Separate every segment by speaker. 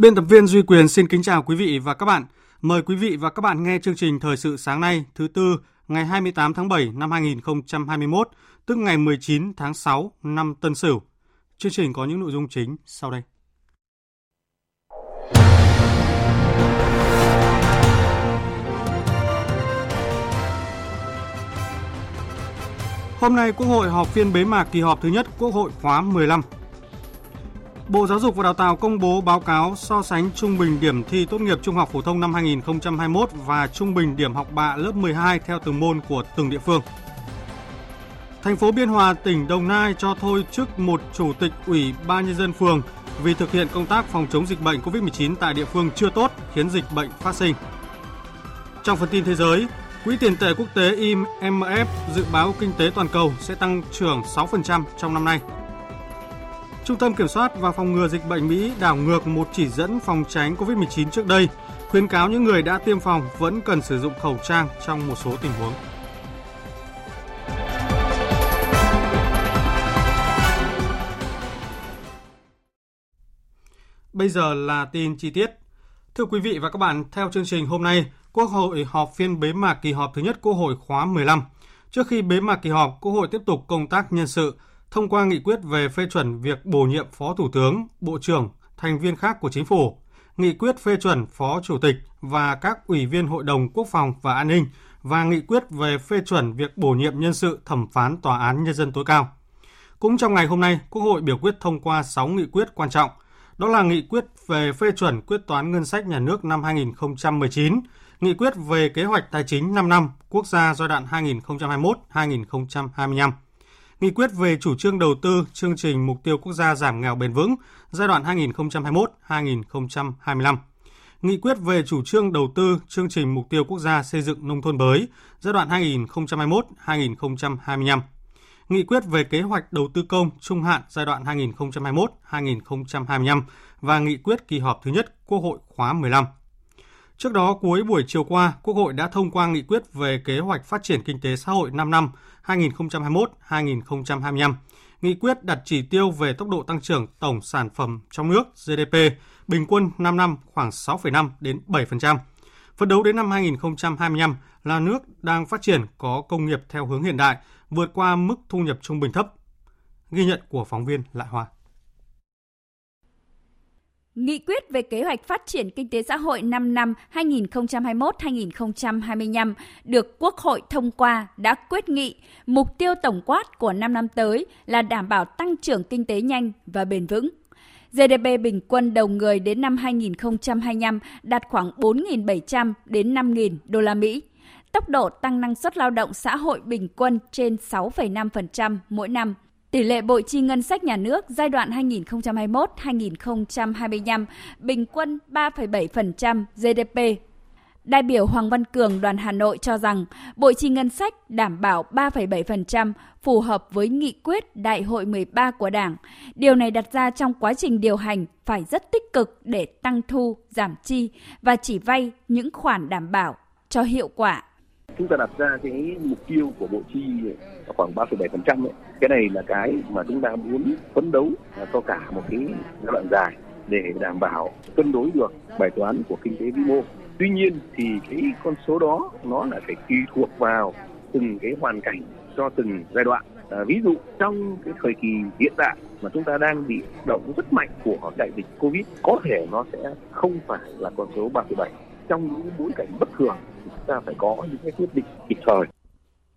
Speaker 1: Biên tập viên Duy Quyền xin kính chào quý vị và các bạn. Mời quý vị và các bạn nghe chương trình Thời sự sáng nay thứ tư ngày 28 tháng 7 năm 2021, tức ngày 19 tháng 6 năm Tân Sửu. Chương trình có những nội dung chính sau đây. Hôm nay Quốc hội họp phiên bế mạc kỳ họp thứ nhất Quốc hội khóa 15. Bộ Giáo dục và Đào tạo công bố báo cáo so sánh trung bình điểm thi tốt nghiệp trung học phổ thông năm 2021 và trung bình điểm học bạ lớp 12 theo từng môn của từng địa phương. Thành phố Biên Hòa, tỉnh Đồng Nai cho thôi chức một chủ tịch Ủy ban nhân dân phường vì thực hiện công tác phòng chống dịch bệnh COVID-19 tại địa phương chưa tốt, khiến dịch bệnh phát sinh. Trong phần tin thế giới, Quỹ tiền tệ quốc tế IMF dự báo kinh tế toàn cầu sẽ tăng trưởng 6% trong năm nay. Trung tâm Kiểm soát và Phòng ngừa Dịch bệnh Mỹ đảo ngược một chỉ dẫn phòng tránh COVID-19 trước đây, khuyến cáo những người đã tiêm phòng vẫn cần sử dụng khẩu trang trong một số tình huống. Bây giờ là tin chi tiết. Thưa quý vị và các bạn, theo chương trình hôm nay, Quốc hội họp phiên bế mạc kỳ họp thứ nhất Quốc hội khóa 15. Trước khi bế mạc kỳ họp, Quốc hội tiếp tục công tác nhân sự, thông qua nghị quyết về phê chuẩn việc bổ nhiệm Phó Thủ tướng, Bộ trưởng, thành viên khác của Chính phủ, nghị quyết phê chuẩn Phó Chủ tịch và các ủy viên Hội đồng Quốc phòng và An ninh và nghị quyết về phê chuẩn việc bổ nhiệm nhân sự thẩm phán Tòa án Nhân dân tối cao. Cũng trong ngày hôm nay, Quốc hội biểu quyết thông qua 6 nghị quyết quan trọng. Đó là nghị quyết về phê chuẩn quyết toán ngân sách nhà nước năm 2019, nghị quyết về kế hoạch tài chính 5 năm quốc gia giai đoạn 2021-2025 nghị quyết về chủ trương đầu tư chương trình mục tiêu quốc gia giảm nghèo bền vững giai đoạn 2021-2025, nghị quyết về chủ trương đầu tư chương trình mục tiêu quốc gia xây dựng nông thôn mới giai đoạn 2021-2025, nghị quyết về kế hoạch đầu tư công trung hạn giai đoạn 2021-2025 và nghị quyết kỳ họp thứ nhất Quốc hội khóa 15. Trước đó, cuối buổi chiều qua, Quốc hội đã thông qua nghị quyết về kế hoạch phát triển kinh tế xã hội 5 năm 2021-2025. Nghị quyết đặt chỉ tiêu về tốc độ tăng trưởng tổng sản phẩm trong nước GDP bình quân 5 năm khoảng 6,5 đến 7%. Phấn đấu đến năm 2025 là nước đang phát triển có công nghiệp theo hướng hiện đại, vượt qua mức thu nhập trung bình thấp. Ghi nhận của phóng viên Lại Hoa.
Speaker 2: Nghị quyết về kế hoạch phát triển kinh tế xã hội 5 năm 2021-2025 được Quốc hội thông qua đã quyết nghị mục tiêu tổng quát của 5 năm tới là đảm bảo tăng trưởng kinh tế nhanh và bền vững. GDP bình quân đầu người đến năm 2025 đạt khoảng 4.700 đến 5.000 đô la Mỹ. Tốc độ tăng năng suất lao động xã hội bình quân trên 6,5% mỗi năm – Tỷ lệ bội chi ngân sách nhà nước giai đoạn 2021-2025 bình quân 3,7% GDP. Đại biểu Hoàng Văn Cường đoàn Hà Nội cho rằng bội chi ngân sách đảm bảo 3,7% phù hợp với nghị quyết Đại hội 13 của Đảng. Điều này đặt ra trong quá trình điều hành phải rất tích cực để tăng thu, giảm chi và chỉ vay những khoản đảm bảo cho hiệu quả
Speaker 3: chúng ta đặt ra cái mục tiêu của bộ chi khoảng 3,7% ấy. Cái này là cái mà chúng ta muốn phấn đấu cho cả một cái giai đoạn dài để đảm bảo cân đối được bài toán của kinh tế vĩ mô. Tuy nhiên thì cái con số đó nó lại phải tùy thuộc vào từng cái hoàn cảnh cho từng giai đoạn. À, ví dụ trong cái thời kỳ hiện tại mà chúng ta đang bị động rất mạnh của đại dịch Covid có thể nó sẽ không phải là con số 3,7 trong những bối cảnh bất thường chúng ta phải có những cái quyết định kịp thời.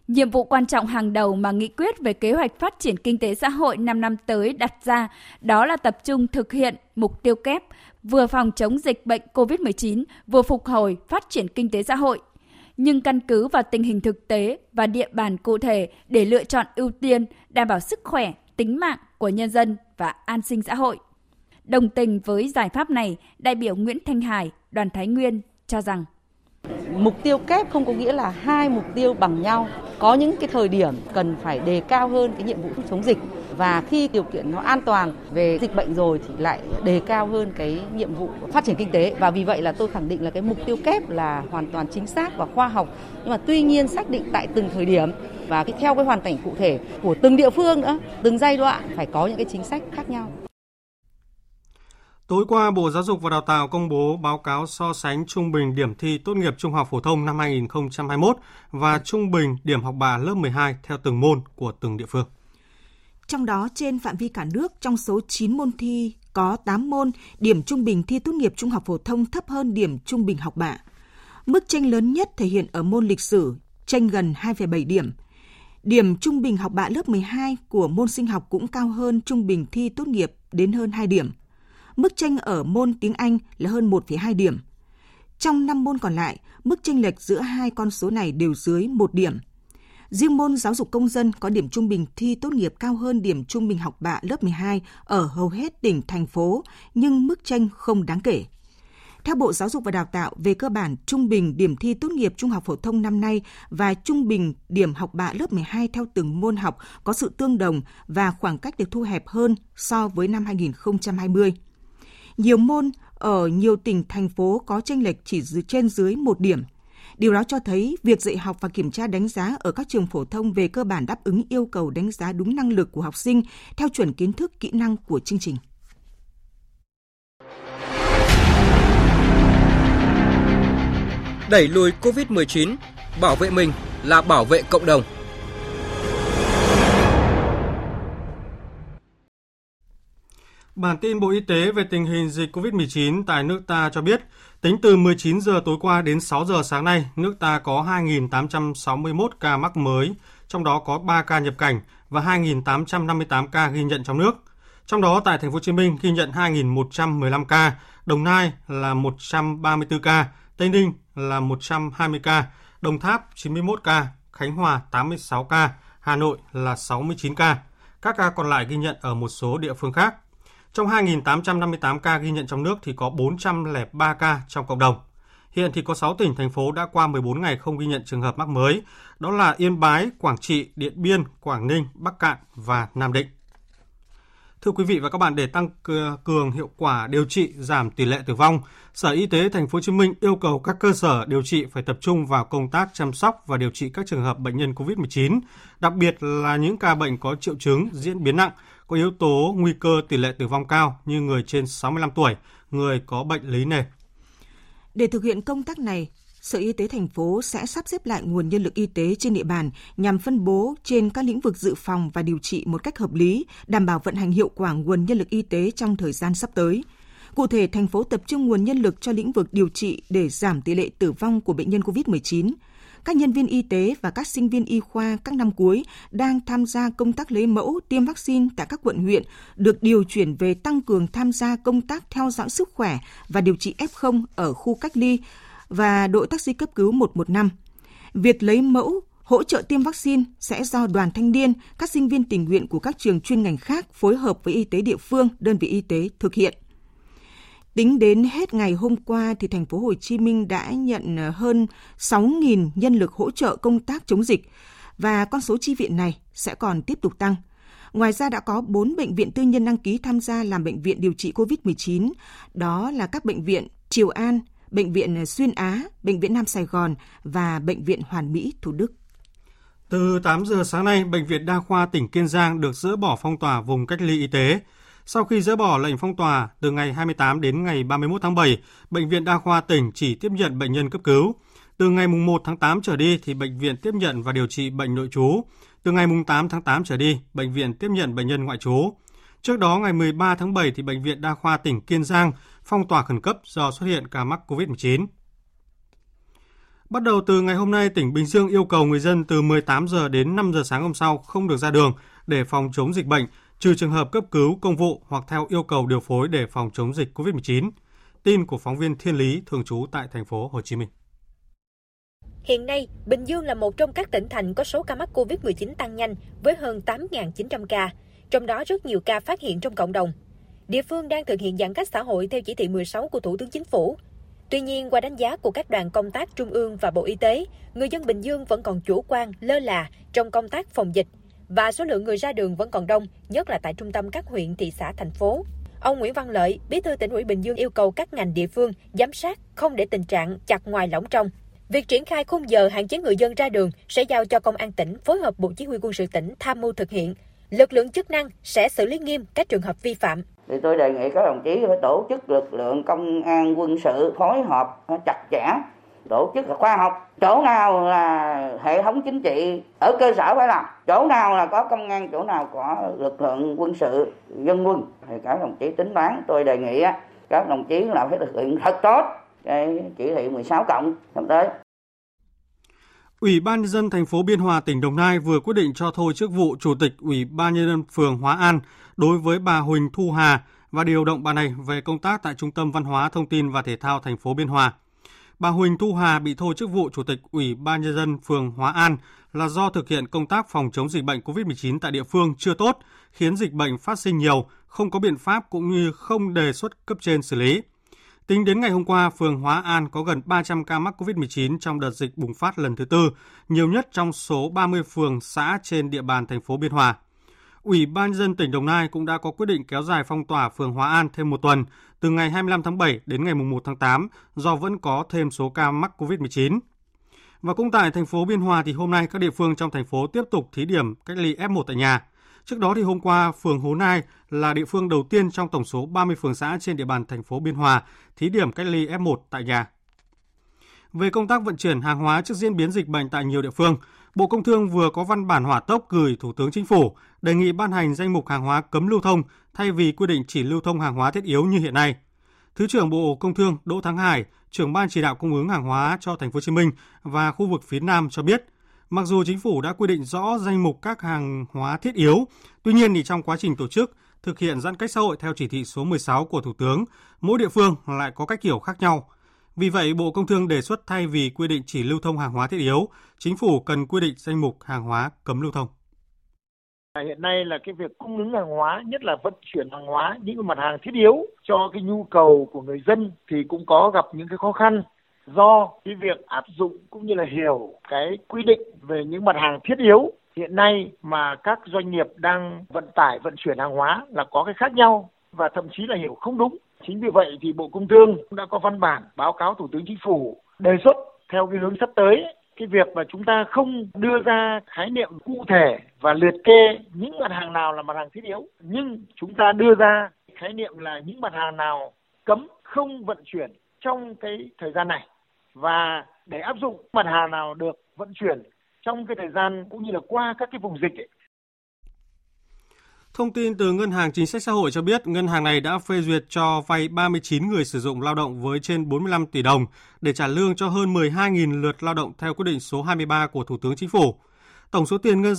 Speaker 2: Nhiệm vụ quan trọng hàng đầu mà nghị quyết về kế hoạch phát triển kinh tế xã hội 5 năm tới đặt ra đó là tập trung thực hiện mục tiêu kép vừa phòng chống dịch bệnh COVID-19, vừa phục hồi phát triển kinh tế xã hội. Nhưng căn cứ vào tình hình thực tế và địa bàn cụ thể để lựa chọn ưu tiên đảm bảo sức khỏe, tính mạng của nhân dân và an sinh xã hội. Đồng tình với giải pháp này, đại biểu Nguyễn Thanh Hải, đoàn Thái Nguyên cho rằng
Speaker 4: Mục tiêu kép không có nghĩa là hai mục tiêu bằng nhau. Có những cái thời điểm cần phải đề cao hơn cái nhiệm vụ chống dịch và khi điều kiện nó an toàn về dịch bệnh rồi thì lại đề cao hơn cái nhiệm vụ phát triển kinh tế và vì vậy là tôi khẳng định là cái mục tiêu kép là hoàn toàn chính xác và khoa học nhưng mà tuy nhiên xác định tại từng thời điểm và cái theo cái hoàn cảnh cụ thể của từng địa phương nữa, từng giai đoạn phải có những cái chính sách khác nhau.
Speaker 1: Tối qua, Bộ Giáo dục và Đào tạo công bố báo cáo so sánh trung bình điểm thi tốt nghiệp trung học phổ thông năm 2021 và trung bình điểm học bạ lớp 12 theo từng môn của từng địa phương.
Speaker 5: Trong đó, trên phạm vi cả nước, trong số 9 môn thi có 8 môn, điểm trung bình thi tốt nghiệp trung học phổ thông thấp hơn điểm trung bình học bạ. Mức tranh lớn nhất thể hiện ở môn lịch sử, tranh gần 2,7 điểm. Điểm trung bình học bạ lớp 12 của môn sinh học cũng cao hơn trung bình thi tốt nghiệp đến hơn 2 điểm – mức tranh ở môn tiếng Anh là hơn 1,2 điểm. Trong 5 môn còn lại, mức chênh lệch giữa hai con số này đều dưới 1 điểm. Riêng môn giáo dục công dân có điểm trung bình thi tốt nghiệp cao hơn điểm trung bình học bạ lớp 12 ở hầu hết tỉnh, thành phố, nhưng mức tranh không đáng kể. Theo Bộ Giáo dục và Đào tạo, về cơ bản, trung bình điểm thi tốt nghiệp trung học phổ thông năm nay và trung bình điểm học bạ lớp 12 theo từng môn học có sự tương đồng và khoảng cách được thu hẹp hơn so với năm 2020. Nhiều môn ở nhiều tỉnh, thành phố có chênh lệch chỉ trên dưới một điểm. Điều đó cho thấy việc dạy học và kiểm tra đánh giá ở các trường phổ thông về cơ bản đáp ứng yêu cầu đánh giá đúng năng lực của học sinh theo chuẩn kiến thức kỹ năng của chương trình.
Speaker 6: Đẩy lùi COVID-19, bảo vệ mình là bảo vệ cộng đồng.
Speaker 1: Bản tin Bộ Y tế về tình hình dịch COVID-19 tại nước ta cho biết, tính từ 19 giờ tối qua đến 6 giờ sáng nay, nước ta có 2.861 ca mắc mới, trong đó có 3 ca nhập cảnh và 2.858 ca ghi nhận trong nước. Trong đó tại thành phố Hồ Chí Minh ghi nhận 2.115 ca, Đồng Nai là 134 ca, Tây Ninh là 120 ca, Đồng Tháp 91 ca, Khánh Hòa 86 ca, Hà Nội là 69 ca. Các ca còn lại ghi nhận ở một số địa phương khác. Trong 2.858 ca ghi nhận trong nước thì có 403 ca trong cộng đồng. Hiện thì có 6 tỉnh, thành phố đã qua 14 ngày không ghi nhận trường hợp mắc mới, đó là Yên Bái, Quảng Trị, Điện Biên, Quảng Ninh, Bắc Cạn và Nam Định. Thưa quý vị và các bạn, để tăng cường hiệu quả điều trị, giảm tỷ lệ tử vong, Sở Y tế Thành phố Hồ Chí Minh yêu cầu các cơ sở điều trị phải tập trung vào công tác chăm sóc và điều trị các trường hợp bệnh nhân COVID-19, đặc biệt là những ca bệnh có triệu chứng diễn biến nặng, có yếu tố nguy cơ tỷ lệ tử vong cao như người trên 65 tuổi, người có bệnh lý nền.
Speaker 5: Để thực hiện công tác này, Sở Y tế thành phố sẽ sắp xếp lại nguồn nhân lực y tế trên địa bàn nhằm phân bố trên các lĩnh vực dự phòng và điều trị một cách hợp lý, đảm bảo vận hành hiệu quả nguồn nhân lực y tế trong thời gian sắp tới. Cụ thể, thành phố tập trung nguồn nhân lực cho lĩnh vực điều trị để giảm tỷ lệ tử vong của bệnh nhân COVID-19 các nhân viên y tế và các sinh viên y khoa các năm cuối đang tham gia công tác lấy mẫu tiêm vaccine tại các quận huyện được điều chuyển về tăng cường tham gia công tác theo dõi sức khỏe và điều trị F0 ở khu cách ly và đội taxi cấp cứu 115. Việc lấy mẫu hỗ trợ tiêm vaccine sẽ do đoàn thanh niên, các sinh viên tình nguyện của các trường chuyên ngành khác phối hợp với y tế địa phương, đơn vị y tế thực hiện. Tính đến hết ngày hôm qua thì thành phố Hồ Chí Minh đã nhận ờ, hơn 6.000 nhân lực hỗ trợ công tác chống dịch và con số chi viện này sẽ còn tiếp tục tăng. Ngoài ra đã có 4 bệnh viện tư nhân đăng ký tham gia làm bệnh viện điều trị COVID-19, đó là các bệnh viện Triều An, Bệnh viện ờ, Xuyên Á, Bệnh viện Nam Sài Gòn và Bệnh viện Hoàn Mỹ, Thủ Đức.
Speaker 1: Từ 8 giờ sáng nay, Bệnh viện Đa khoa tỉnh Kiên Giang được dỡ bỏ phong tỏa vùng cách ly y tế. Sau khi dỡ bỏ lệnh phong tỏa từ ngày 28 đến ngày 31 tháng 7, Bệnh viện Đa khoa tỉnh chỉ tiếp nhận bệnh nhân cấp cứu. Từ ngày 1 tháng 8 trở đi thì bệnh viện tiếp nhận và điều trị bệnh nội trú. Từ ngày 8 tháng 8 trở đi, bệnh viện tiếp nhận bệnh nhân ngoại trú. Trước đó ngày 13 tháng 7 thì bệnh viện Đa khoa tỉnh Kiên Giang phong tỏa khẩn cấp do xuất hiện ca mắc COVID-19. Bắt đầu từ ngày hôm nay, tỉnh Bình Dương yêu cầu người dân từ 18 giờ đến 5 giờ sáng hôm sau không được ra đường để phòng chống dịch bệnh, trừ trường hợp cấp cứu công vụ hoặc theo yêu cầu điều phối để phòng chống dịch COVID-19. Tin của phóng viên Thiên Lý thường trú tại thành phố Hồ Chí Minh.
Speaker 7: Hiện nay, Bình Dương là một trong các tỉnh thành có số ca mắc COVID-19 tăng nhanh với hơn 8.900 ca, trong đó rất nhiều ca phát hiện trong cộng đồng. Địa phương đang thực hiện giãn cách xã hội theo chỉ thị 16 của Thủ tướng Chính phủ. Tuy nhiên, qua đánh giá của các đoàn công tác Trung ương và Bộ Y tế, người dân Bình Dương vẫn còn chủ quan, lơ là trong công tác phòng dịch và số lượng người ra đường vẫn còn đông, nhất là tại trung tâm các huyện, thị xã, thành phố. Ông Nguyễn Văn Lợi, Bí thư tỉnh ủy Bình Dương yêu cầu các ngành địa phương giám sát không để tình trạng chặt ngoài lỏng trong. Việc triển khai khung giờ hạn chế người dân ra đường sẽ giao cho công an tỉnh phối hợp Bộ Chỉ huy quân sự tỉnh tham mưu thực hiện. Lực lượng chức năng sẽ xử lý nghiêm các trường hợp vi phạm.
Speaker 8: Thì tôi đề nghị các đồng chí phải tổ chức lực lượng công an quân sự phối hợp chặt chẽ, tổ chức khoa học. Chỗ nào là hệ thống chính trị ở cơ sở phải làm, chỗ nào là có công an, chỗ nào có lực lượng quân sự, dân quân thì các đồng chí tính toán. Tôi đề nghị các đồng chí là phải thực hiện thật tốt cái chỉ thị 16 cộng sắp tới.
Speaker 1: Ủy ban nhân dân thành phố Biên Hòa tỉnh Đồng Nai vừa quyết định cho thôi chức vụ chủ tịch Ủy ban nhân dân phường Hóa An đối với bà Huỳnh Thu Hà và điều động bà này về công tác tại Trung tâm Văn hóa Thông tin và Thể thao thành phố Biên Hòa. Bà Huỳnh Thu Hà bị thôi chức vụ chủ tịch Ủy ban nhân dân phường Hóa An là do thực hiện công tác phòng chống dịch bệnh COVID-19 tại địa phương chưa tốt, khiến dịch bệnh phát sinh nhiều, không có biện pháp cũng như không đề xuất cấp trên xử lý. Tính đến ngày hôm qua, phường Hóa An có gần 300 ca mắc COVID-19 trong đợt dịch bùng phát lần thứ tư, nhiều nhất trong số 30 phường xã trên địa bàn thành phố Biên Hòa. Ủy ban dân tỉnh Đồng Nai cũng đã có quyết định kéo dài phong tỏa phường Hóa An thêm một tuần, từ ngày 25 tháng 7 đến ngày 1 tháng 8, do vẫn có thêm số ca mắc COVID-19. Và cũng tại thành phố Biên Hòa thì hôm nay các địa phương trong thành phố tiếp tục thí điểm cách ly F1 tại nhà. Trước đó thì hôm qua, phường Hố Nai là địa phương đầu tiên trong tổng số 30 phường xã trên địa bàn thành phố Biên Hòa thí điểm cách ly F1 tại nhà. Về công tác vận chuyển hàng hóa trước diễn biến dịch bệnh tại nhiều địa phương, Bộ Công Thương vừa có văn bản hỏa tốc gửi Thủ tướng Chính phủ đề nghị ban hành danh mục hàng hóa cấm lưu thông thay vì quy định chỉ lưu thông hàng hóa thiết yếu như hiện nay. Thứ trưởng Bộ Công Thương Đỗ Thắng Hải, trưởng ban chỉ đạo cung ứng hàng hóa cho thành phố Hồ Chí Minh và khu vực phía Nam cho biết, mặc dù chính phủ đã quy định rõ danh mục các hàng hóa thiết yếu, tuy nhiên thì trong quá trình tổ chức thực hiện giãn cách xã hội theo chỉ thị số 16 của Thủ tướng, mỗi địa phương lại có cách hiểu khác nhau. Vì vậy, Bộ Công Thương đề xuất thay vì quy định chỉ lưu thông hàng hóa thiết yếu, chính phủ cần quy định danh mục hàng hóa cấm lưu thông.
Speaker 9: À, hiện nay là cái việc cung ứng hàng hóa, nhất là vận chuyển hàng hóa, những mặt hàng thiết yếu cho cái nhu cầu của người dân thì cũng có gặp những cái khó khăn do cái việc áp dụng cũng như là hiểu cái quy định về những mặt hàng thiết yếu hiện nay mà các doanh nghiệp đang vận tải vận chuyển hàng hóa là có cái khác nhau và thậm chí là hiểu không đúng. Chính vì vậy thì Bộ Công Thương đã có văn bản báo cáo Thủ tướng Chính phủ đề xuất theo cái hướng sắp tới, cái việc mà chúng ta không đưa ra khái niệm cụ thể và liệt kê những mặt hàng nào là mặt hàng thiết yếu, nhưng chúng ta đưa ra khái niệm là những mặt hàng nào cấm không vận chuyển trong cái thời gian này và để áp dụng mặt hàng nào được vận chuyển trong cái thời gian cũng như là qua các cái vùng dịch ấy.
Speaker 1: Thông tin từ Ngân hàng Chính sách Xã hội cho biết, ngân hàng này đã phê duyệt cho vay 39 người sử dụng lao động với trên 45 tỷ đồng để trả lương cho hơn 12.000 lượt lao động theo quyết định số 23 của Thủ tướng Chính phủ. Tổng số tiền Ngân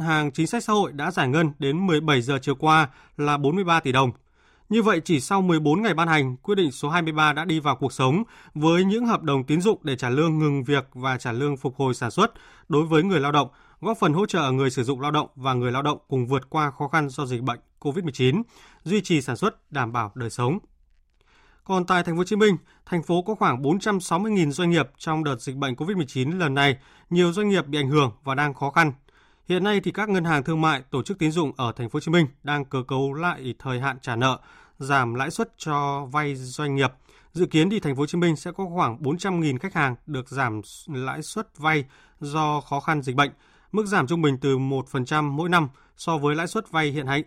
Speaker 1: hàng Chính sách Xã hội đã giải ngân đến 17 giờ chiều qua là 43 tỷ đồng. Như vậy, chỉ sau 14 ngày ban hành, quyết định số 23 đã đi vào cuộc sống với những hợp đồng tín dụng để trả lương ngừng việc và trả lương phục hồi sản xuất đối với người lao động, góp phần hỗ trợ người sử dụng lao động và người lao động cùng vượt qua khó khăn do dịch bệnh COVID-19, duy trì sản xuất, đảm bảo đời sống. Còn tại thành phố Hồ Chí Minh, thành phố có khoảng 460.000 doanh nghiệp trong đợt dịch bệnh COVID-19 lần này, nhiều doanh nghiệp bị ảnh hưởng và đang khó khăn. Hiện nay thì các ngân hàng thương mại, tổ chức tín dụng ở thành phố Hồ Chí Minh đang cơ cấu lại thời hạn trả nợ, giảm lãi suất cho vay doanh nghiệp. Dự kiến thì thành phố Hồ Chí Minh sẽ có khoảng 400.000 khách hàng được giảm lãi suất vay do khó khăn dịch bệnh, mức giảm trung bình từ 1% mỗi năm so với lãi suất vay hiện hành.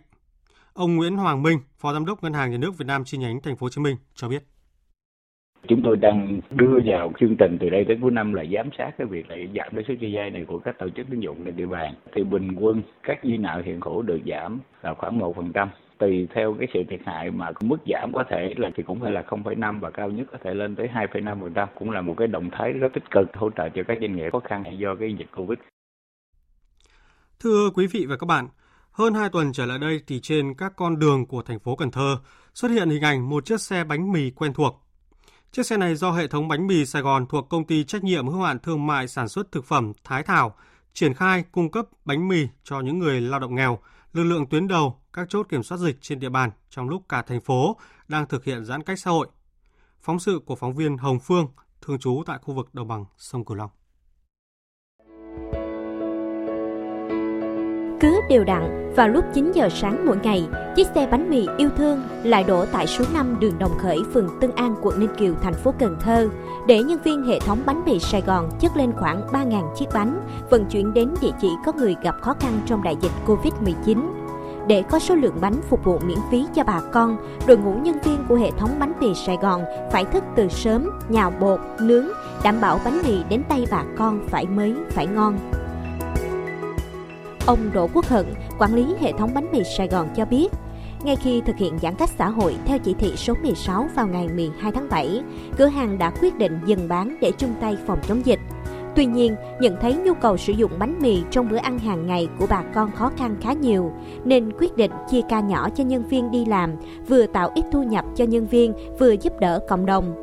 Speaker 1: Ông Nguyễn Hoàng Minh, Phó Giám đốc Ngân hàng Nhà nước Việt Nam chi nhánh thành phố Hồ Chí Minh cho biết.
Speaker 10: Chúng tôi đang đưa vào chương trình từ đây tới cuối năm là giám sát cái việc là giảm lãi suất cho vay này của các tổ chức tín dụng trên địa bàn. Thì bình quân các dư nợ hiện hữu được giảm là khoảng một phần trăm tùy theo cái sự thiệt hại mà mức giảm có thể là thì cũng phải là 0,5 và cao nhất có thể lên tới 2,5% cũng là một cái động thái rất tích cực hỗ trợ cho các doanh nghiệp khó khăn do cái dịch Covid.
Speaker 1: Thưa quý vị và các bạn, hơn 2 tuần trở lại đây thì trên các con đường của thành phố Cần Thơ xuất hiện hình ảnh một chiếc xe bánh mì quen thuộc. Chiếc xe này do hệ thống bánh mì Sài Gòn thuộc công ty trách nhiệm hữu hạn thương mại sản xuất thực phẩm Thái Thảo triển khai cung cấp bánh mì cho những người lao động nghèo, lực lượng tuyến đầu, các chốt kiểm soát dịch trên địa bàn trong lúc cả thành phố đang thực hiện giãn cách xã hội. Phóng sự của phóng viên Hồng Phương, thường trú tại khu vực đồng bằng sông Cửu Long.
Speaker 11: Cứ đều đặn, vào lúc 9 giờ sáng mỗi ngày, chiếc xe bánh mì yêu thương lại đổ tại số 5 đường Đồng Khởi, phường Tân An, quận Ninh Kiều, thành phố Cần Thơ, để nhân viên hệ thống bánh mì Sài Gòn chất lên khoảng 3.000 chiếc bánh, vận chuyển đến địa chỉ có người gặp khó khăn trong đại dịch Covid-19. Để có số lượng bánh phục vụ miễn phí cho bà con, đội ngũ nhân viên của hệ thống bánh mì Sài Gòn phải thức từ sớm, nhào bột, nướng, đảm bảo bánh mì đến tay bà con phải mới, phải ngon. Ông Đỗ Quốc Hận, quản lý hệ thống bánh mì Sài Gòn cho biết, ngay khi thực hiện giãn cách xã hội theo chỉ thị số 16 vào ngày 12 tháng 7, cửa hàng đã quyết định dừng bán để chung tay phòng chống dịch. Tuy nhiên, nhận thấy nhu cầu sử dụng bánh mì trong bữa ăn hàng ngày của bà con khó khăn khá nhiều, nên quyết định chia ca nhỏ cho nhân viên đi làm, vừa tạo ít thu nhập cho nhân viên, vừa giúp đỡ cộng đồng.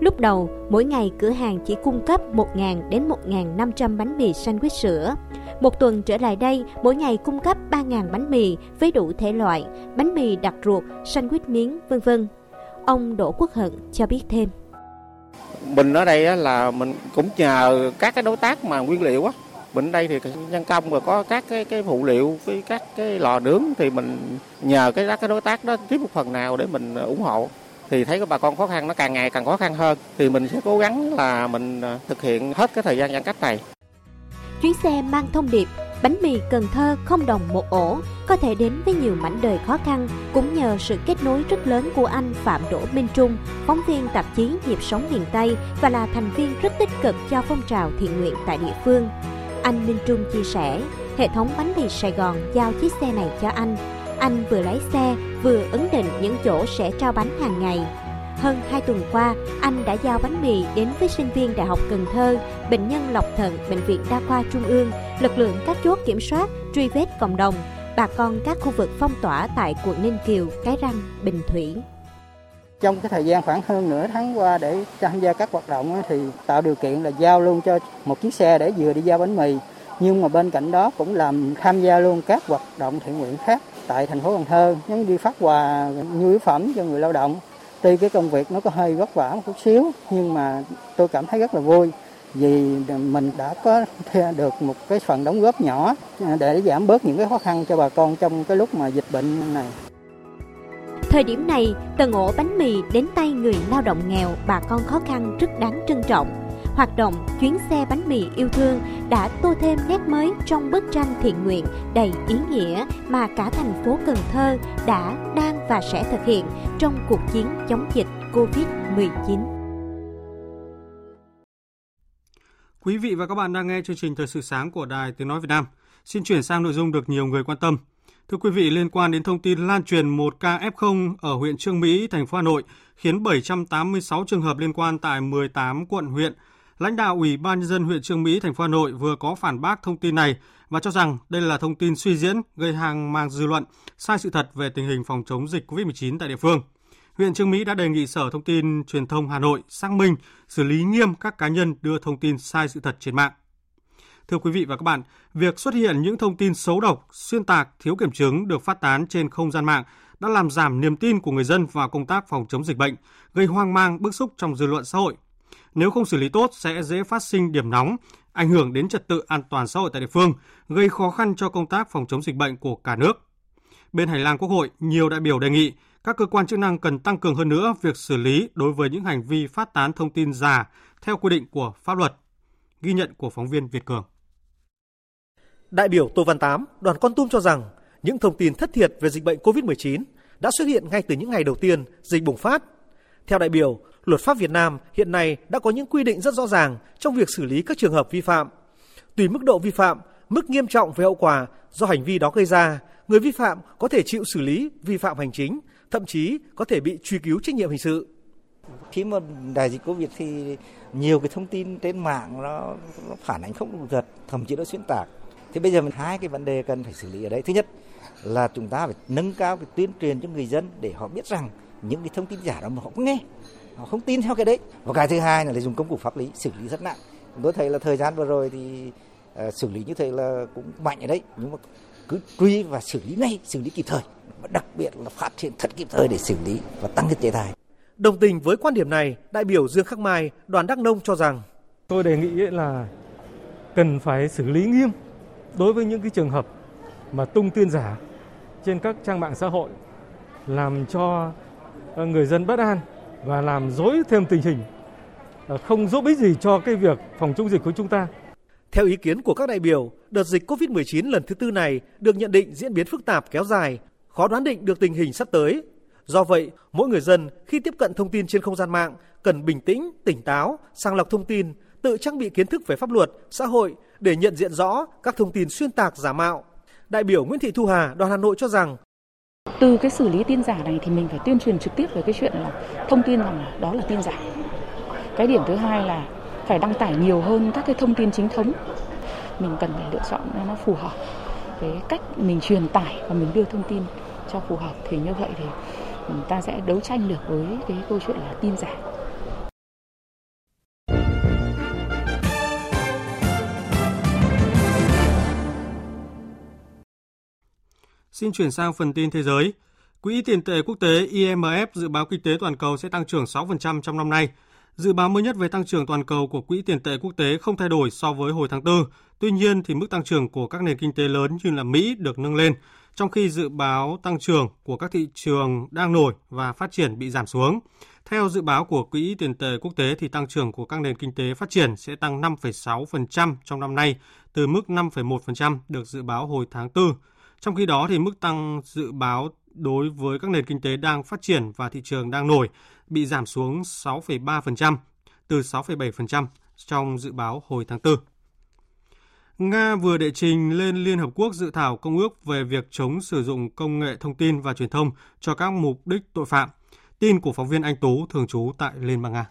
Speaker 11: Lúc đầu, mỗi ngày cửa hàng chỉ cung cấp 1.000 đến 1.500 bánh mì sandwich sữa. Một tuần trở lại đây, mỗi ngày cung cấp 3.000 bánh mì với đủ thể loại, bánh mì đặc ruột, sandwich miếng, vân vân. Ông Đỗ Quốc Hận cho biết thêm.
Speaker 12: Mình ở đây là mình cũng nhờ các cái đối tác mà nguyên liệu á. Mình đây thì nhân công rồi có các cái cái phụ liệu với các cái lò nướng thì mình nhờ cái các cái đối tác đó tiếp một phần nào để mình ờ, ủng hộ thì thấy các bà con khó khăn nó càng ngày càng khó khăn hơn thì mình sẽ cố gắng là mình ờ, thực hiện hết cái thời gian giãn cách này
Speaker 11: chuyến xe mang thông điệp bánh mì Cần Thơ không đồng một ổ có thể đến với nhiều mảnh đời khó khăn cũng nhờ sự kết nối rất lớn của anh Phạm Đỗ Minh Trung, phóng viên tạp chí Nhịp sống miền Tây và là thành viên rất tích cực cho phong trào thiện nguyện tại địa phương. Anh Minh Trung chia sẻ, hệ thống bánh mì Sài Gòn giao chiếc xe này cho anh. Anh vừa lái xe, vừa ấn định những chỗ sẽ trao bánh hàng ngày hơn 2 tuần qua, anh đã giao bánh mì đến với sinh viên Đại học Cần Thơ, bệnh nhân lọc thận Bệnh viện Đa khoa Trung ương, lực lượng các chốt kiểm soát, truy vết cộng đồng, bà con các khu vực phong tỏa tại quận Ninh Kiều, Cái Răng, Bình Thủy.
Speaker 13: Trong cái thời gian khoảng hơn nửa tháng qua để tham gia các hoạt động thì tạo điều kiện là giao luôn cho một chiếc xe để vừa đi giao bánh mì. Nhưng mà bên cạnh đó cũng làm tham gia luôn các hoạt động thiện nguyện khác tại thành phố Cần Thơ, giống đi phát quà nhu yếu phẩm cho người lao động tuy cái công việc nó có hơi vất vả một chút xíu nhưng mà tôi cảm thấy rất là vui vì mình đã có được một cái phần đóng góp nhỏ à, để giảm bớt những cái khó khăn cho bà con trong cái lúc mà dịch bệnh này.
Speaker 11: Thời điểm này, tầng ổ bánh mì đến tay người lao động nghèo, bà con khó khăn rất đáng trân trọng. Hoạt động chuyến xe bánh mì yêu thương đã tô thêm nét mới trong bức tranh thiện nguyện đầy ý nghĩa mà cả thành phố Cần Thơ đã, đang và sẽ thực hiện trong cuộc chiến chống dịch COVID-19.
Speaker 1: Quý vị và các bạn đang nghe chương trình Thời sự sáng của Đài Tiếng Nói Việt Nam. Xin chuyển sang nội dung được nhiều người quan tâm. Thưa quý vị, liên quan đến thông tin lan truyền một ca F0 ở huyện Trương Mỹ, thành phố Hà Nội, khiến 786 trường hợp liên quan tại 18 quận huyện Lãnh đạo Ủy ban nhân dân huyện Trương Mỹ, thành phố Hà Nội vừa có phản bác thông tin này và cho rằng đây là thông tin suy diễn, gây hàng mang dư luận, sai sự thật về tình hình phòng chống dịch COVID-19 tại địa phương. Huyện Trương Mỹ đã đề nghị Sở Thông tin Truyền thông Hà Nội xác minh, xử lý nghiêm các cá nhân đưa thông tin sai sự thật trên mạng. Thưa quý vị và các bạn, việc xuất hiện những thông tin xấu độc, xuyên tạc, thiếu kiểm chứng được phát tán trên không gian mạng đã làm giảm niềm tin của người dân vào công tác phòng chống dịch bệnh, gây hoang mang, bức xúc trong dư luận xã hội nếu không xử lý tốt sẽ dễ phát sinh điểm nóng, ảnh hưởng đến trật tự an toàn xã hội tại địa phương, gây khó khăn cho công tác phòng chống dịch bệnh của cả nước. Bên hành lang Quốc hội, nhiều đại biểu đề nghị các cơ quan chức năng cần tăng cường hơn nữa việc xử lý đối với những hành vi phát tán thông tin giả theo quy định của pháp luật. Ghi nhận của phóng viên Việt Cường.
Speaker 14: Đại biểu Tô Văn Tám, đoàn Con Tum cho rằng những thông tin thất thiệt về dịch bệnh COVID-19 đã xuất hiện ngay từ những ngày đầu tiên dịch bùng phát. Theo đại biểu, luật pháp Việt Nam hiện nay đã có những quy định rất rõ ràng trong việc xử lý các trường hợp vi phạm. Tùy mức độ vi phạm, mức nghiêm trọng về hậu quả do hành vi đó gây ra, người vi phạm có thể chịu xử lý vi phạm hành chính, thậm chí có thể bị truy cứu trách nhiệm hình sự.
Speaker 15: Khi mà đại dịch Covid thì nhiều cái thông tin trên mạng nó, nó phản ánh không đúng thật, thậm chí nó xuyên tạc. Thì bây giờ mình hai cái vấn đề cần phải xử lý ở đây. Thứ nhất là chúng ta phải nâng cao cái tuyên truyền cho người dân để họ biết rằng những cái thông tin giả đó mà họ cũng nghe, họ không tin theo cái đấy. Và cái thứ hai là dùng công cụ pháp lý xử lý rất nặng. Tôi thấy là thời gian vừa rồi thì uh, xử lý như thế là cũng mạnh ở đấy, nhưng mà cứ truy và xử lý ngay, xử lý kịp thời. Và đặc biệt là phát hiện thật kịp thời để xử lý và tăng cái chế tài.
Speaker 14: Đồng tình với quan điểm này, đại biểu Dương Khắc Mai, đoàn Đắk Nông cho rằng
Speaker 16: Tôi đề nghị là cần phải xử lý nghiêm đối với những cái trường hợp mà tung tin giả trên các trang mạng xã hội làm cho ờ, người dân bất an và làm dối thêm tình hình à, không giúp ích gì cho cái việc phòng chống dịch của chúng ta.
Speaker 14: Theo ý kiến của các đại biểu, đợt dịch COVID-19 lần thứ tư này được nhận định diễn biến phức tạp kéo dài, khó đoán định được tình hình sắp tới. Do vậy, mỗi người dân khi tiếp cận thông tin trên không gian mạng cần bình tĩnh, tỉnh táo, sàng lọc thông tin, tự trang bị kiến thức về pháp luật, xã hội để nhận diện rõ các thông tin xuyên tạc giả mạo. Đại biểu Nguyễn Thị Thu Hà, đoàn Hà Nội cho rằng
Speaker 17: từ cái xử lý tin giả này thì mình phải tuyên truyền trực tiếp về cái chuyện là thông tin rằng đó là tin giả. Cái điểm thứ hai là phải đăng tải nhiều hơn các cái thông tin chính thống. Mình cần phải lựa chọn nó phù hợp cái cách mình truyền tải và mình đưa thông tin cho phù hợp thì như vậy thì ta sẽ đấu tranh được với cái câu chuyện là tin giả.
Speaker 1: Xin chuyển sang phần tin thế giới. Quỹ tiền tệ quốc tế IMF dự báo kinh tế toàn cầu sẽ tăng trưởng 6% trong năm nay. Dự báo mới nhất về tăng trưởng toàn cầu của Quỹ tiền tệ quốc tế không thay đổi so với hồi tháng 4. Tuy nhiên thì mức tăng trưởng của các nền kinh tế lớn như là Mỹ được nâng lên, trong khi dự báo tăng trưởng của các thị trường đang nổi và phát triển bị giảm xuống. Theo dự báo của Quỹ tiền tệ quốc tế thì tăng trưởng của các nền kinh tế phát triển sẽ tăng 5,6% trong năm nay từ mức 5,1% được dự báo hồi tháng 4. Trong khi đó thì mức tăng dự báo đối với các nền kinh tế đang phát triển và thị trường đang nổi bị giảm xuống 6,3% từ 6,7% trong dự báo hồi tháng 4. Nga vừa đệ trình lên Liên Hợp Quốc dự thảo công ước về việc chống sử dụng công nghệ thông tin và truyền thông cho các mục đích tội phạm. Tin của phóng viên Anh Tú thường trú tại Liên bang Nga.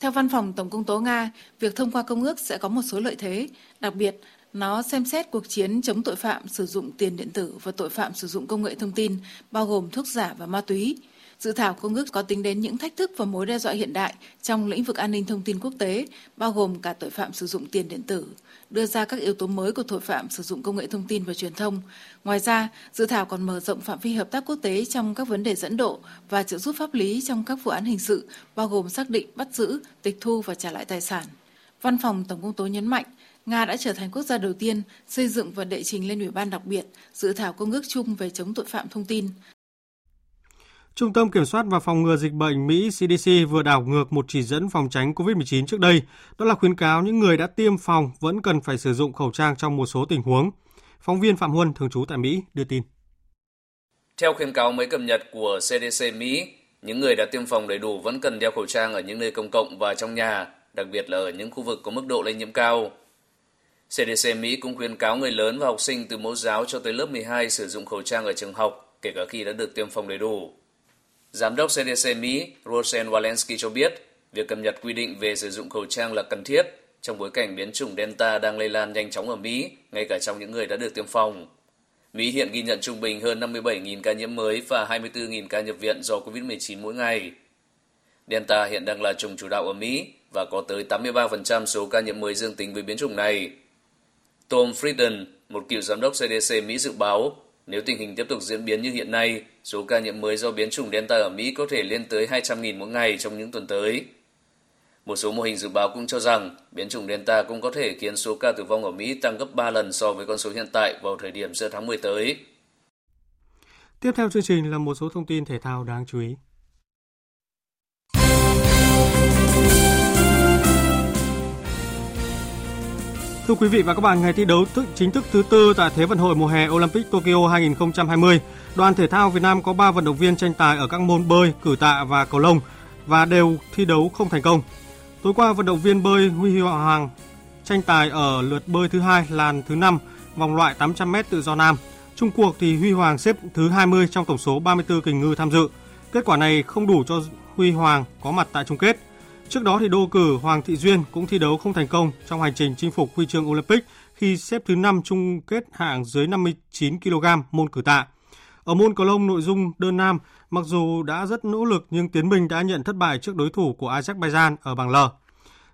Speaker 18: Theo văn phòng Tổng công tố Nga, việc thông qua công ước sẽ có một số lợi thế, đặc biệt nó xem xét cuộc chiến chống tội phạm sử dụng tiền điện tử và tội phạm sử dụng công nghệ thông tin, bao gồm thuốc giả và ma túy. Dự thảo công ước có tính đến những thách thức và mối đe dọa hiện đại trong lĩnh vực an ninh thông tin quốc tế, bao gồm cả tội phạm sử dụng tiền điện tử, đưa ra các yếu tố mới của tội phạm sử dụng công nghệ thông tin và truyền thông. Ngoài ra, dự thảo còn mở rộng phạm vi hợp tác quốc tế trong các vấn đề dẫn độ và trợ giúp pháp lý trong các vụ án hình sự, bao gồm xác định, bắt giữ, tịch thu và trả lại tài sản. Văn phòng Tổng công tố nhấn mạnh, Nga đã trở thành quốc gia đầu tiên xây dựng và đệ trình lên Ủy ban đặc biệt dự thảo công ước chung về chống tội phạm thông tin.
Speaker 1: Trung tâm Kiểm soát và Phòng ngừa Dịch bệnh Mỹ CDC vừa đảo ngược một chỉ dẫn phòng tránh COVID-19 trước đây, đó là khuyến cáo những người đã tiêm phòng vẫn cần phải sử dụng khẩu trang trong một số tình huống. Phóng viên Phạm Huân, thường trú tại Mỹ, đưa tin.
Speaker 19: Theo khuyến cáo mới cập nhật của CDC Mỹ, những người đã tiêm phòng đầy đủ vẫn cần đeo khẩu trang ở những nơi công cộng và trong nhà, đặc biệt là ở những khu vực có mức độ lây nhiễm cao. CDC Mỹ cũng khuyến cáo người lớn và học sinh từ mẫu giáo cho tới lớp 12 sử dụng khẩu trang ở trường học, kể cả khi đã được tiêm phòng đầy đủ. Giám đốc CDC Mỹ Rosen Walensky cho biết, việc cập nhật quy định về sử dụng khẩu trang là cần thiết trong bối cảnh biến chủng Delta đang lây lan nhanh chóng ở Mỹ, ngay cả trong những người đã được tiêm phòng. Mỹ hiện ghi nhận trung bình hơn 57.000 ca nhiễm mới và 24.000 ca nhập viện do COVID-19 mỗi ngày. Delta hiện đang là chủng chủ đạo ở Mỹ và có tới 83% số ca nhiễm mới dương tính với biến chủng này. Tom Frieden, một cựu giám đốc CDC Mỹ dự báo, nếu tình hình tiếp tục diễn biến như hiện nay, số ca nhiễm mới do biến chủng Delta ở Mỹ có thể lên tới 200.000 mỗi ngày trong những tuần tới. Một số mô hình dự báo cũng cho rằng biến chủng Delta cũng có thể khiến số ca tử vong ở Mỹ tăng gấp 3 lần so với con số hiện tại vào thời điểm giữa tháng 10 tới.
Speaker 1: Tiếp theo chương trình là một số thông tin thể thao đáng chú ý. Thưa quý vị và các bạn, ngày thi đấu chính thức thứ tư tại Thế vận hội mùa hè Olympic Tokyo 2020, đoàn thể thao Việt Nam có 3 vận động viên tranh tài ở các môn bơi, cử tạ và cầu lông và đều thi đấu không thành công. Tối qua, vận động viên bơi Huy Hoàng tranh tài ở lượt bơi thứ hai làn thứ 5 vòng loại 800m tự do nam. Trung cuộc thì Huy Hoàng xếp thứ 20 trong tổng số 34 kình ngư tham dự. Kết quả này không đủ cho Huy Hoàng có mặt tại chung kết. Trước đó thì đô cử Hoàng Thị Duyên cũng thi đấu không thành công trong hành trình chinh phục huy chương Olympic khi xếp thứ 5 chung kết hạng dưới 59 kg môn cử tạ. Ở môn cầu lông nội dung đơn nam, mặc dù đã rất nỗ lực nhưng Tiến Bình đã nhận thất bại trước đối thủ của Azerbaijan ở bảng L.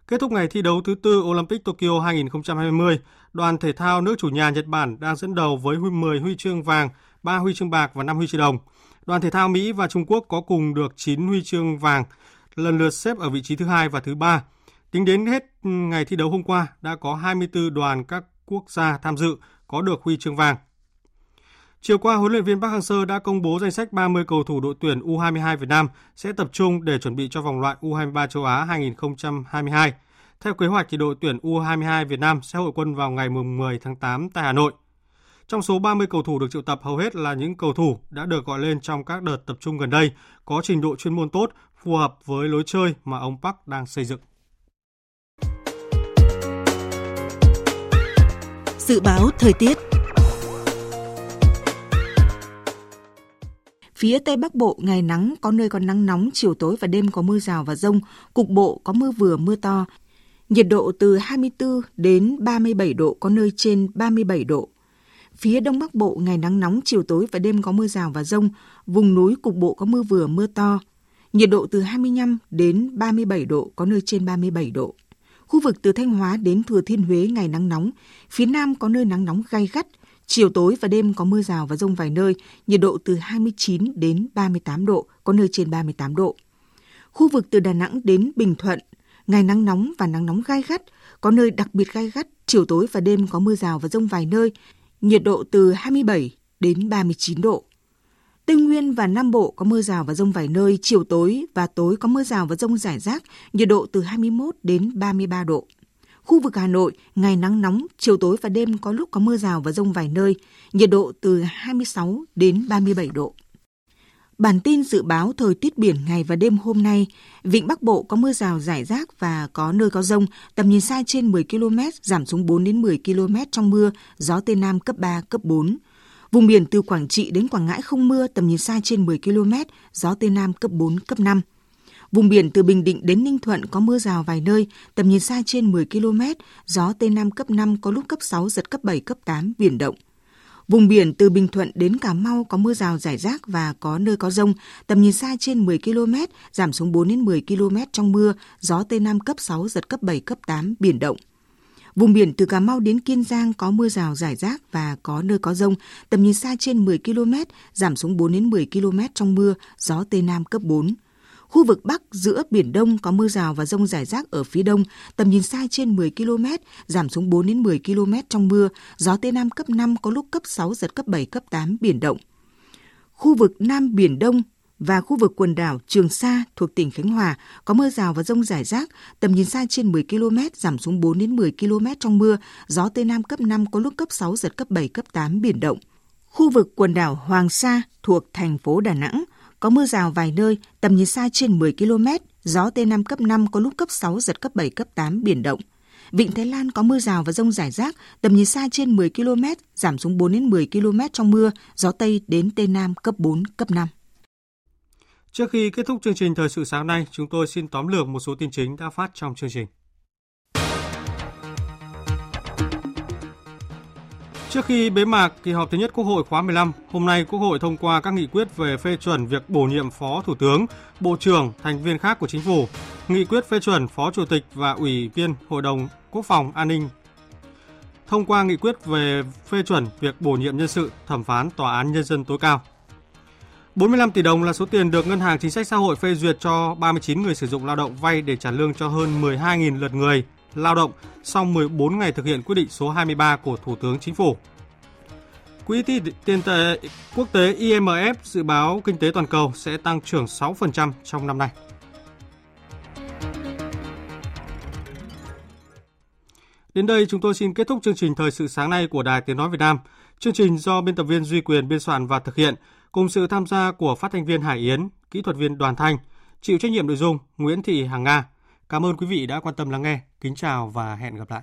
Speaker 1: Kết thúc ngày thi đấu thứ tư Olympic Tokyo 2020, đoàn thể thao nước chủ nhà Nhật Bản đang dẫn đầu với 10 huy chương vàng, 3 huy chương bạc và 5 huy chương đồng. Đoàn thể thao Mỹ và Trung Quốc có cùng được 9 huy chương vàng, lần lượt xếp ở vị trí thứ hai và thứ ba. Tính đến hết ngày thi đấu hôm qua, đã có 24 đoàn các quốc gia tham dự có được huy chương vàng. Chiều qua, huấn luyện viên Park Hang-seo đã công bố danh sách 30 cầu thủ đội tuyển U22 Việt Nam sẽ tập trung để chuẩn bị cho vòng loại U23 châu Á 2022. Theo kế hoạch thì đội tuyển U22 Việt Nam sẽ hội quân vào ngày 10 tháng 8 tại Hà Nội. Trong số 30 cầu thủ được triệu tập hầu hết là những cầu thủ đã được gọi lên trong các đợt tập trung gần đây, có trình độ chuyên môn tốt, phù hợp với lối chơi mà ông Park đang xây dựng.
Speaker 5: Dự báo thời tiết Phía Tây Bắc Bộ ngày nắng, có nơi có nắng nóng, chiều tối và đêm có mưa rào và rông, cục bộ có mưa vừa mưa to. Nhiệt độ từ 24 đến 37 độ, có nơi trên 37 độ. Phía Đông Bắc Bộ ngày nắng nóng, chiều tối và đêm có mưa rào và rông, vùng núi cục bộ có mưa vừa mưa to. Nhiệt độ từ 25 đến 37 độ, có nơi trên 37 độ. Khu vực từ Thanh Hóa đến Thừa Thiên Huế ngày nắng nóng, phía Nam có nơi nắng nóng gay gắt, Chiều tối và đêm có mưa rào và rông vài nơi, nhiệt độ từ 29 đến 38 độ, có nơi trên 38 độ. Khu vực từ Đà Nẵng đến Bình Thuận, ngày nắng nóng và nắng nóng gai gắt, có nơi đặc biệt gai gắt, chiều tối và đêm có mưa rào và rông vài nơi, nhiệt độ từ 27 đến 39 độ. Tây Nguyên và Nam Bộ có mưa rào và rông vài nơi, chiều tối và tối có mưa rào và rông rải rác, nhiệt độ từ 21 đến 33 độ. Khu vực Hà Nội, ngày nắng nóng, chiều tối và đêm có lúc có mưa rào và rông vài nơi, nhiệt độ từ 26 đến 37 độ. Bản tin dự báo thời tiết biển ngày và đêm hôm nay, vịnh Bắc Bộ có mưa rào rải rác và có nơi có rông, tầm nhìn xa trên 10 km, giảm xuống 4 đến 10 km trong mưa, gió Tây Nam cấp 3, cấp 4. Vùng biển từ Quảng Trị đến Quảng Ngãi không mưa, tầm nhìn xa trên 10 km, gió Tây Nam cấp 4, cấp 5. Vùng biển từ Bình Định đến Ninh Thuận có mưa rào vài nơi, tầm nhìn xa trên 10 km, gió Tây Nam cấp 5 có lúc cấp 6, giật cấp 7, cấp 8, biển động. Vùng biển từ Bình Thuận đến Cà Mau có mưa rào rải rác và có nơi có rông, tầm nhìn xa trên 10 km, giảm xuống 4 đến 10 km trong mưa, gió Tây Nam cấp 6, giật cấp 7, cấp 8, biển động. Vùng biển từ Cà Mau đến Kiên Giang có mưa rào rải rác và có nơi có rông, tầm nhìn xa trên 10 km, giảm xuống 4 đến 10 km trong mưa, gió Tây Nam cấp 4. Khu vực Bắc giữa Biển Đông có mưa rào và rông rải rác ở phía đông, tầm nhìn xa trên 10 km, giảm xuống 4 đến 10 km trong mưa, gió Tây Nam cấp 5 có lúc cấp 6, giật cấp 7, cấp 8, biển động. Khu vực Nam Biển Đông và khu vực quần đảo Trường Sa thuộc tỉnh Khánh Hòa có mưa rào và rông rải rác, tầm nhìn xa trên 10 km, giảm xuống 4 đến 10 km trong mưa, gió Tây Nam cấp 5 có lúc cấp 6, giật cấp 7, cấp 8, biển động. Khu vực quần đảo Hoàng Sa thuộc thành phố Đà Nẵng có mưa rào vài nơi, tầm nhìn xa trên 10 km, gió Tây Nam cấp 5 có lúc cấp 6, giật cấp 7, cấp 8, biển động. Vịnh Thái Lan có mưa rào và rông rải rác, tầm nhìn xa trên 10 km, giảm xuống 4 đến 10 km trong mưa, gió Tây đến Tây Nam cấp 4, cấp 5.
Speaker 1: Trước khi kết thúc chương trình thời sự sáng nay, chúng tôi xin tóm lược một số tin chính đã phát trong chương trình. Trước khi bế mạc kỳ họp thứ nhất Quốc hội khóa 15, hôm nay Quốc hội thông qua các nghị quyết về phê chuẩn việc bổ nhiệm Phó Thủ tướng, Bộ trưởng, thành viên khác của Chính phủ, nghị quyết phê chuẩn Phó Chủ tịch và Ủy viên Hội đồng Quốc phòng An ninh. Thông qua nghị quyết về phê chuẩn việc bổ nhiệm nhân sự thẩm phán Tòa án Nhân dân tối cao. 45 tỷ đồng là số tiền được Ngân hàng Chính sách Xã hội phê duyệt cho 39 người sử dụng lao động vay để trả lương cho hơn 12.000 lượt người lao động sau 14 ngày thực hiện quyết định số 23 của Thủ tướng Chính phủ. Quỹ tiền tệ quốc tế IMF dự báo kinh tế toàn cầu sẽ tăng trưởng 6% trong năm nay. Đến đây chúng tôi xin kết thúc chương trình thời sự sáng nay của Đài Tiếng Nói Việt Nam. Chương trình do biên tập viên Duy Quyền biên soạn và thực hiện, cùng sự tham gia của phát thanh viên Hải Yến, kỹ thuật viên Đoàn Thanh, Chịu trách nhiệm nội dung Nguyễn Thị Hằng Nga. Cảm ơn quý vị đã quan tâm lắng nghe. Kính chào và hẹn gặp lại.